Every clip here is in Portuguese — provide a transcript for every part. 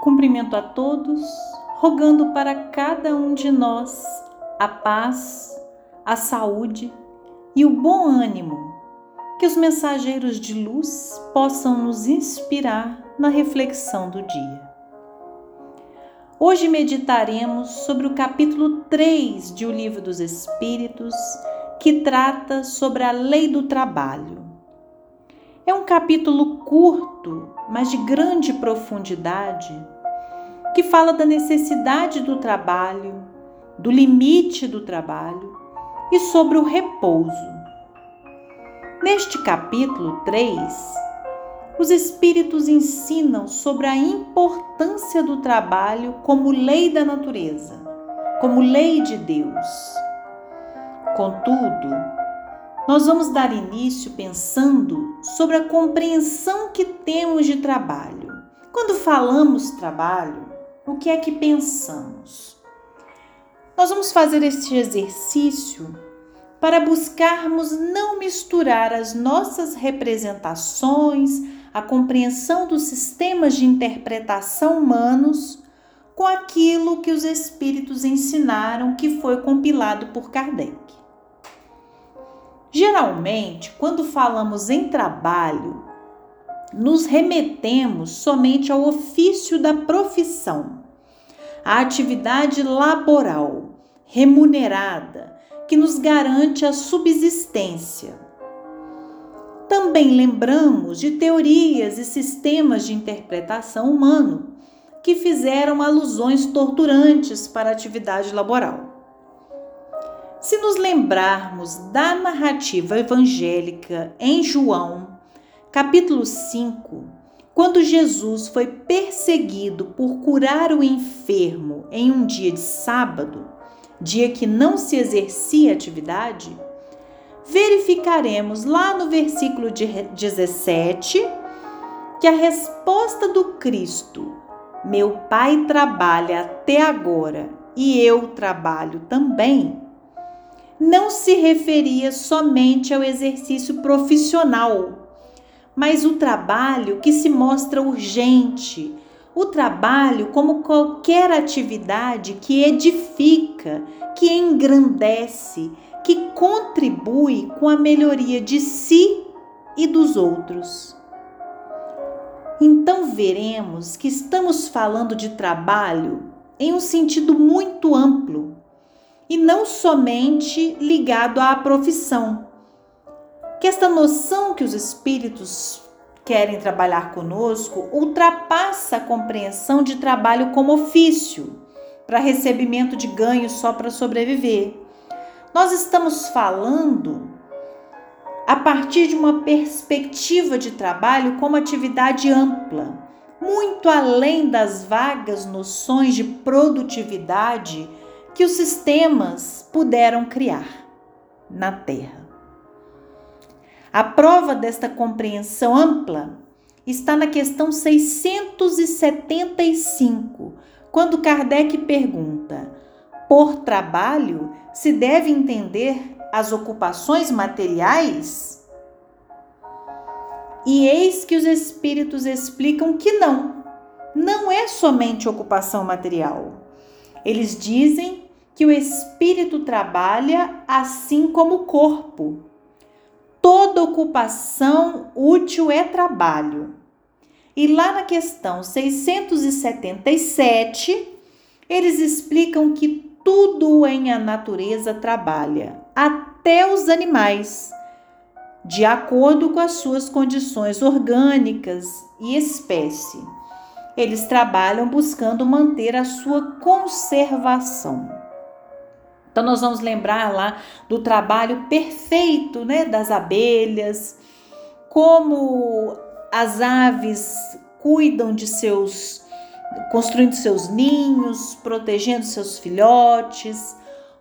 Cumprimento a todos, rogando para cada um de nós a paz, a saúde e o bom ânimo, que os mensageiros de luz possam nos inspirar na reflexão do dia. Hoje meditaremos sobre o capítulo 3 de O Livro dos Espíritos, que trata sobre a lei do trabalho. É um capítulo curto, mas de grande profundidade, que fala da necessidade do trabalho, do limite do trabalho e sobre o repouso. Neste capítulo 3, os Espíritos ensinam sobre a importância do trabalho como lei da natureza, como lei de Deus. Contudo, nós vamos dar início pensando sobre a compreensão que temos de trabalho. Quando falamos trabalho, o que é que pensamos? Nós vamos fazer este exercício para buscarmos não misturar as nossas representações, a compreensão dos sistemas de interpretação humanos com aquilo que os espíritos ensinaram que foi compilado por Kardec. Geralmente, quando falamos em trabalho, nos remetemos somente ao ofício da profissão, à atividade laboral remunerada que nos garante a subsistência. Também lembramos de teorias e sistemas de interpretação humano que fizeram alusões torturantes para a atividade laboral. Se nos lembrarmos da narrativa evangélica em João, capítulo 5, quando Jesus foi perseguido por curar o enfermo em um dia de sábado, dia que não se exercia atividade, verificaremos lá no versículo 17 que a resposta do Cristo, meu Pai trabalha até agora e eu trabalho também, não se referia somente ao exercício profissional, mas o trabalho que se mostra urgente, o trabalho como qualquer atividade que edifica, que engrandece, que contribui com a melhoria de si e dos outros. Então veremos que estamos falando de trabalho em um sentido muito amplo e não somente ligado à profissão. Que esta noção que os espíritos querem trabalhar conosco ultrapassa a compreensão de trabalho como ofício, para recebimento de ganhos só para sobreviver. Nós estamos falando a partir de uma perspectiva de trabalho como atividade ampla, muito além das vagas noções de produtividade que os sistemas puderam criar na Terra. A prova desta compreensão ampla está na questão 675, quando Kardec pergunta: por trabalho se deve entender as ocupações materiais? E eis que os espíritos explicam que não, não é somente ocupação material. Eles dizem que o espírito trabalha assim como o corpo. Toda ocupação útil é trabalho. E lá na questão 677, eles explicam que tudo em a natureza trabalha, até os animais, de acordo com as suas condições orgânicas e espécie. Eles trabalham buscando manter a sua conservação. Então nós vamos lembrar lá do trabalho perfeito, né, das abelhas, como as aves cuidam de seus construindo seus ninhos, protegendo seus filhotes,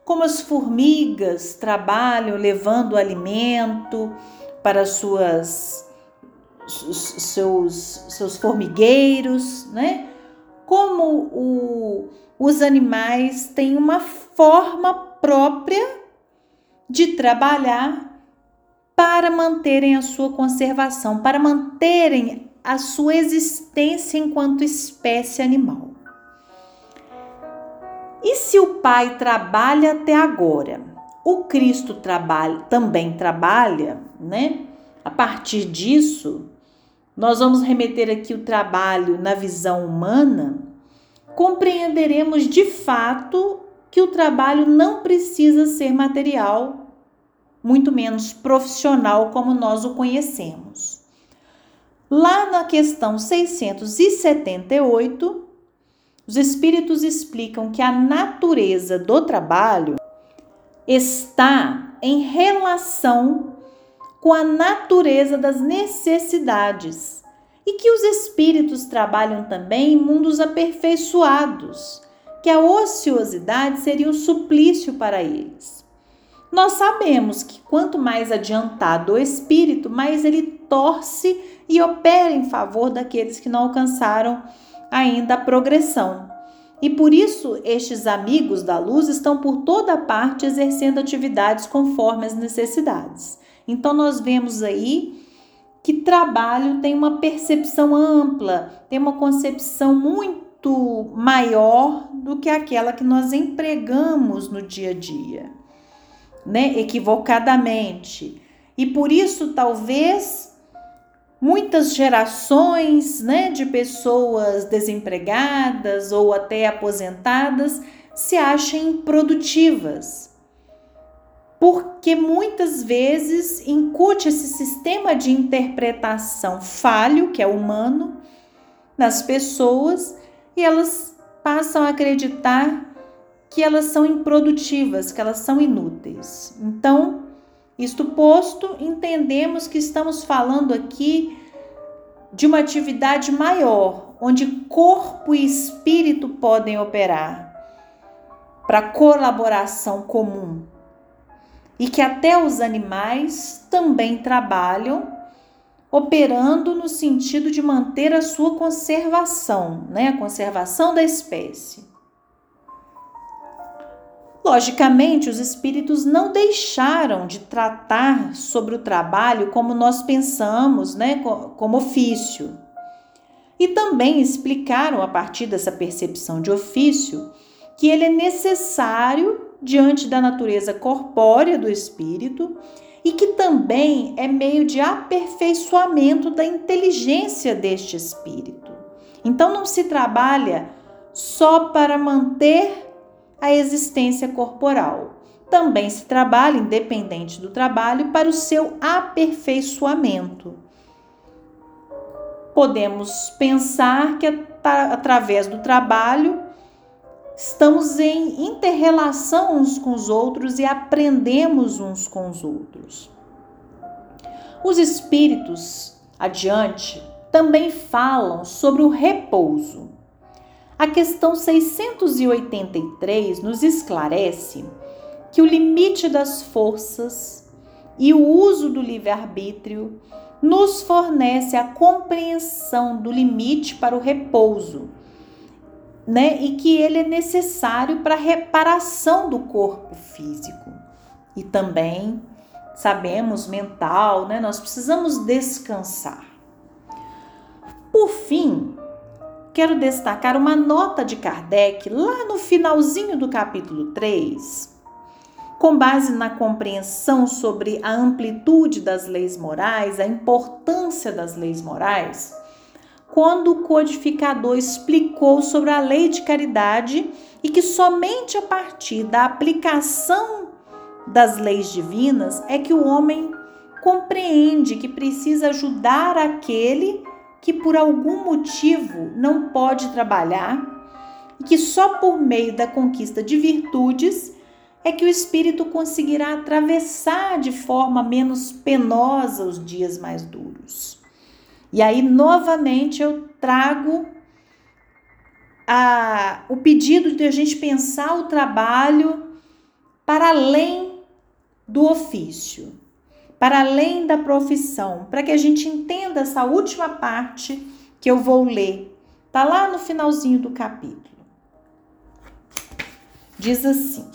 como as formigas trabalham levando alimento para suas seus, seus formigueiros, né? Como o, os animais têm uma forma própria de trabalhar para manterem a sua conservação, para manterem a sua existência enquanto espécie animal. E se o Pai trabalha até agora, o Cristo trabalha, também trabalha, né? A partir disso, nós vamos remeter aqui o trabalho na visão humana, compreenderemos de fato que o trabalho não precisa ser material, muito menos profissional como nós o conhecemos. Lá na questão 678, os espíritos explicam que a natureza do trabalho está em relação com a natureza das necessidades e que os espíritos trabalham também em mundos aperfeiçoados, que a ociosidade seria um suplício para eles. Nós sabemos que quanto mais adiantado o espírito, mais ele torce e opera em favor daqueles que não alcançaram ainda a progressão. E por isso estes amigos da luz estão por toda parte exercendo atividades conforme as necessidades. Então nós vemos aí que trabalho tem uma percepção ampla, tem uma concepção muito maior do que aquela que nós empregamos no dia a dia, né? Equivocadamente. E por isso talvez muitas gerações, né, de pessoas desempregadas ou até aposentadas se achem produtivas porque muitas vezes incute esse sistema de interpretação falho, que é humano, nas pessoas e elas passam a acreditar que elas são improdutivas, que elas são inúteis. Então, isto posto, entendemos que estamos falando aqui de uma atividade maior, onde corpo e espírito podem operar para colaboração comum e que até os animais também trabalham, operando no sentido de manter a sua conservação, né? a conservação da espécie. Logicamente, os espíritos não deixaram de tratar sobre o trabalho como nós pensamos, né, como ofício. E também explicaram, a partir dessa percepção de ofício, que ele é necessário diante da natureza corpórea do espírito e que também é meio de aperfeiçoamento da inteligência deste espírito. Então não se trabalha só para manter a existência corporal. Também se trabalha, independente do trabalho, para o seu aperfeiçoamento. Podemos pensar que através do trabalho estamos em interrelação uns com os outros e aprendemos uns com os outros. Os espíritos, adiante, também falam sobre o repouso. A questão 683 nos esclarece que o limite das forças e o uso do livre-arbítrio nos fornece a compreensão do limite para o repouso né? E que ele é necessário para a reparação do corpo físico e também sabemos mental, né? Nós precisamos descansar. Por fim, quero destacar uma nota de Kardec lá no finalzinho do capítulo 3, com base na compreensão sobre a amplitude das leis morais, a importância das leis morais quando o codificador explicou sobre a lei de caridade e que somente a partir da aplicação das leis divinas é que o homem compreende que precisa ajudar aquele que por algum motivo não pode trabalhar e que só por meio da conquista de virtudes é que o espírito conseguirá atravessar de forma menos penosa os dias mais duros. E aí, novamente, eu trago a, o pedido de a gente pensar o trabalho para além do ofício, para além da profissão, para que a gente entenda essa última parte que eu vou ler. Está lá no finalzinho do capítulo. Diz assim: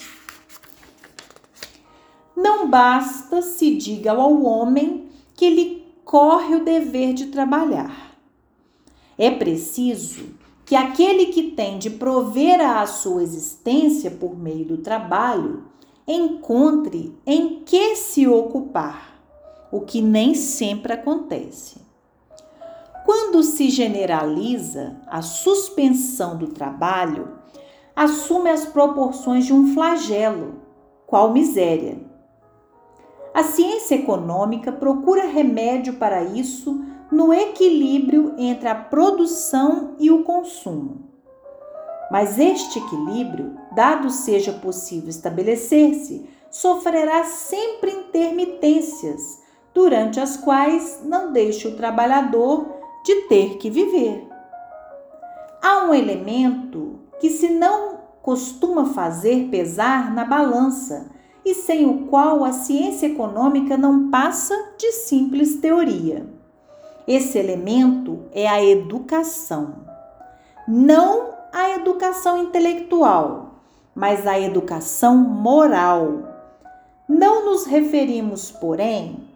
Não basta se diga ao homem que ele corre o dever de trabalhar. É preciso que aquele que tem de prover a sua existência por meio do trabalho encontre em que se ocupar, o que nem sempre acontece. Quando se generaliza, a suspensão do trabalho assume as proporções de um flagelo, qual miséria. A ciência econômica procura remédio para isso no equilíbrio entre a produção e o consumo. Mas este equilíbrio, dado seja possível estabelecer-se, sofrerá sempre intermitências, durante as quais não deixa o trabalhador de ter que viver. Há um elemento que se não costuma fazer pesar na balança e sem o qual a ciência econômica não passa de simples teoria. Esse elemento é a educação. Não a educação intelectual, mas a educação moral. Não nos referimos, porém,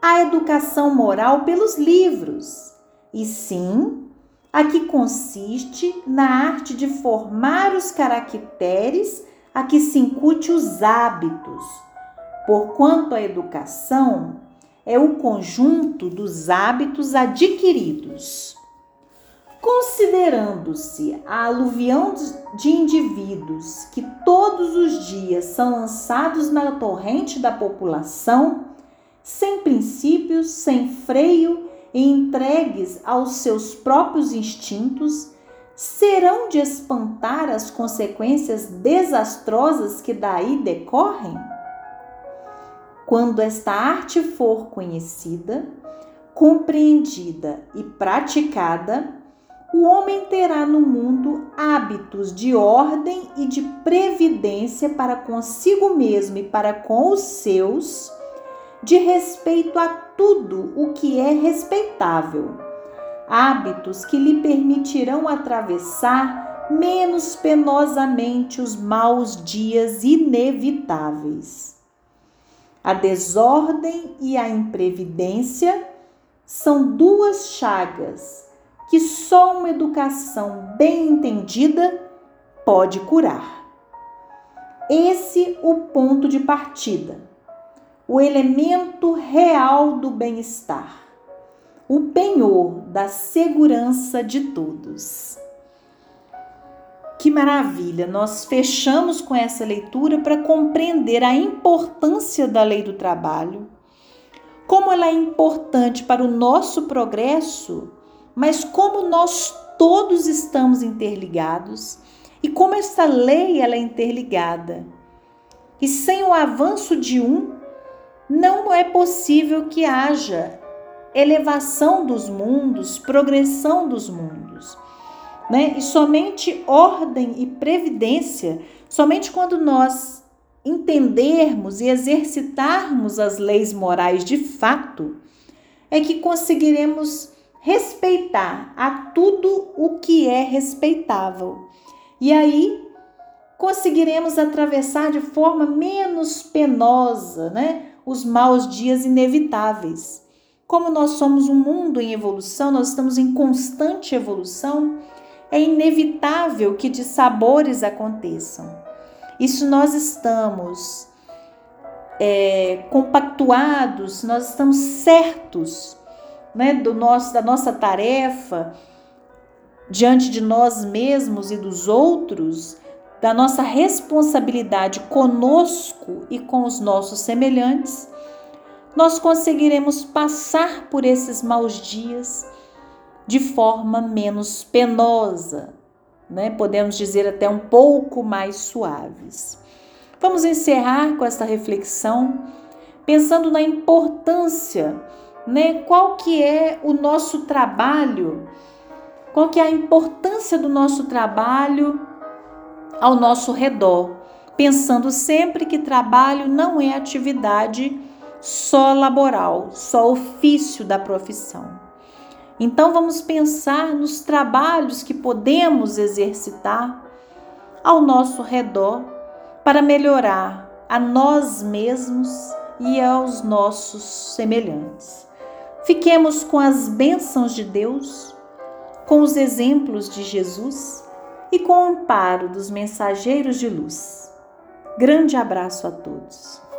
à educação moral pelos livros, e sim a que consiste na arte de formar os caracteres a que se incute os hábitos, porquanto a educação é o conjunto dos hábitos adquiridos. Considerando-se a aluvião de indivíduos que todos os dias são lançados na torrente da população, sem princípios, sem freio e entregues aos seus próprios instintos, serão de espantar as consequências desastrosas que daí decorrem? Quando esta arte for conhecida, compreendida e praticada, o homem terá no mundo hábitos de ordem e de previdência para consigo mesmo e para com os seus, de respeito a tudo o que é respeitável. Hábitos que lhe permitirão atravessar menos penosamente os maus dias inevitáveis. A desordem e a imprevidência são duas chagas que só uma educação bem entendida pode curar. Esse o ponto de partida, o elemento real do bem-estar, o penhor da segurança de todos. Que maravilha! Nós fechamos com essa leitura para compreender a importância da lei do trabalho, como ela é importante para o nosso progresso, mas como nós todos estamos interligados e como essa lei ela é interligada. E sem o avanço de um, não é possível que haja elevação dos mundos, progressão dos mundos né? E somente ordem e previdência, somente quando nós entendermos e exercitarmos as leis morais de fato, é que conseguiremos respeitar a tudo o que é respeitável. E aí conseguiremos atravessar de forma menos penosa, né, os maus dias inevitáveis. Como nós somos um mundo em evolução, nós estamos em constante evolução, é inevitável que de sabores aconteçam. Isso nós estamos é, compactuados, nós estamos certos né, do nosso, da nossa tarefa diante de nós mesmos e dos outros, da nossa responsabilidade conosco e com os nossos semelhantes, nós conseguiremos passar por esses maus dias de forma menos penosa, né? podemos dizer até um pouco mais suaves. Vamos encerrar com essa reflexão pensando na importância, né? Qual que é o nosso trabalho? Qual que é a importância do nosso trabalho ao nosso redor? Pensando sempre que trabalho não é atividade só laboral, só ofício da profissão. Então vamos pensar nos trabalhos que podemos exercitar ao nosso redor para melhorar a nós mesmos e aos nossos semelhantes. Fiquemos com as bênçãos de Deus, com os exemplos de Jesus e com o amparo dos mensageiros de luz. Grande abraço a todos.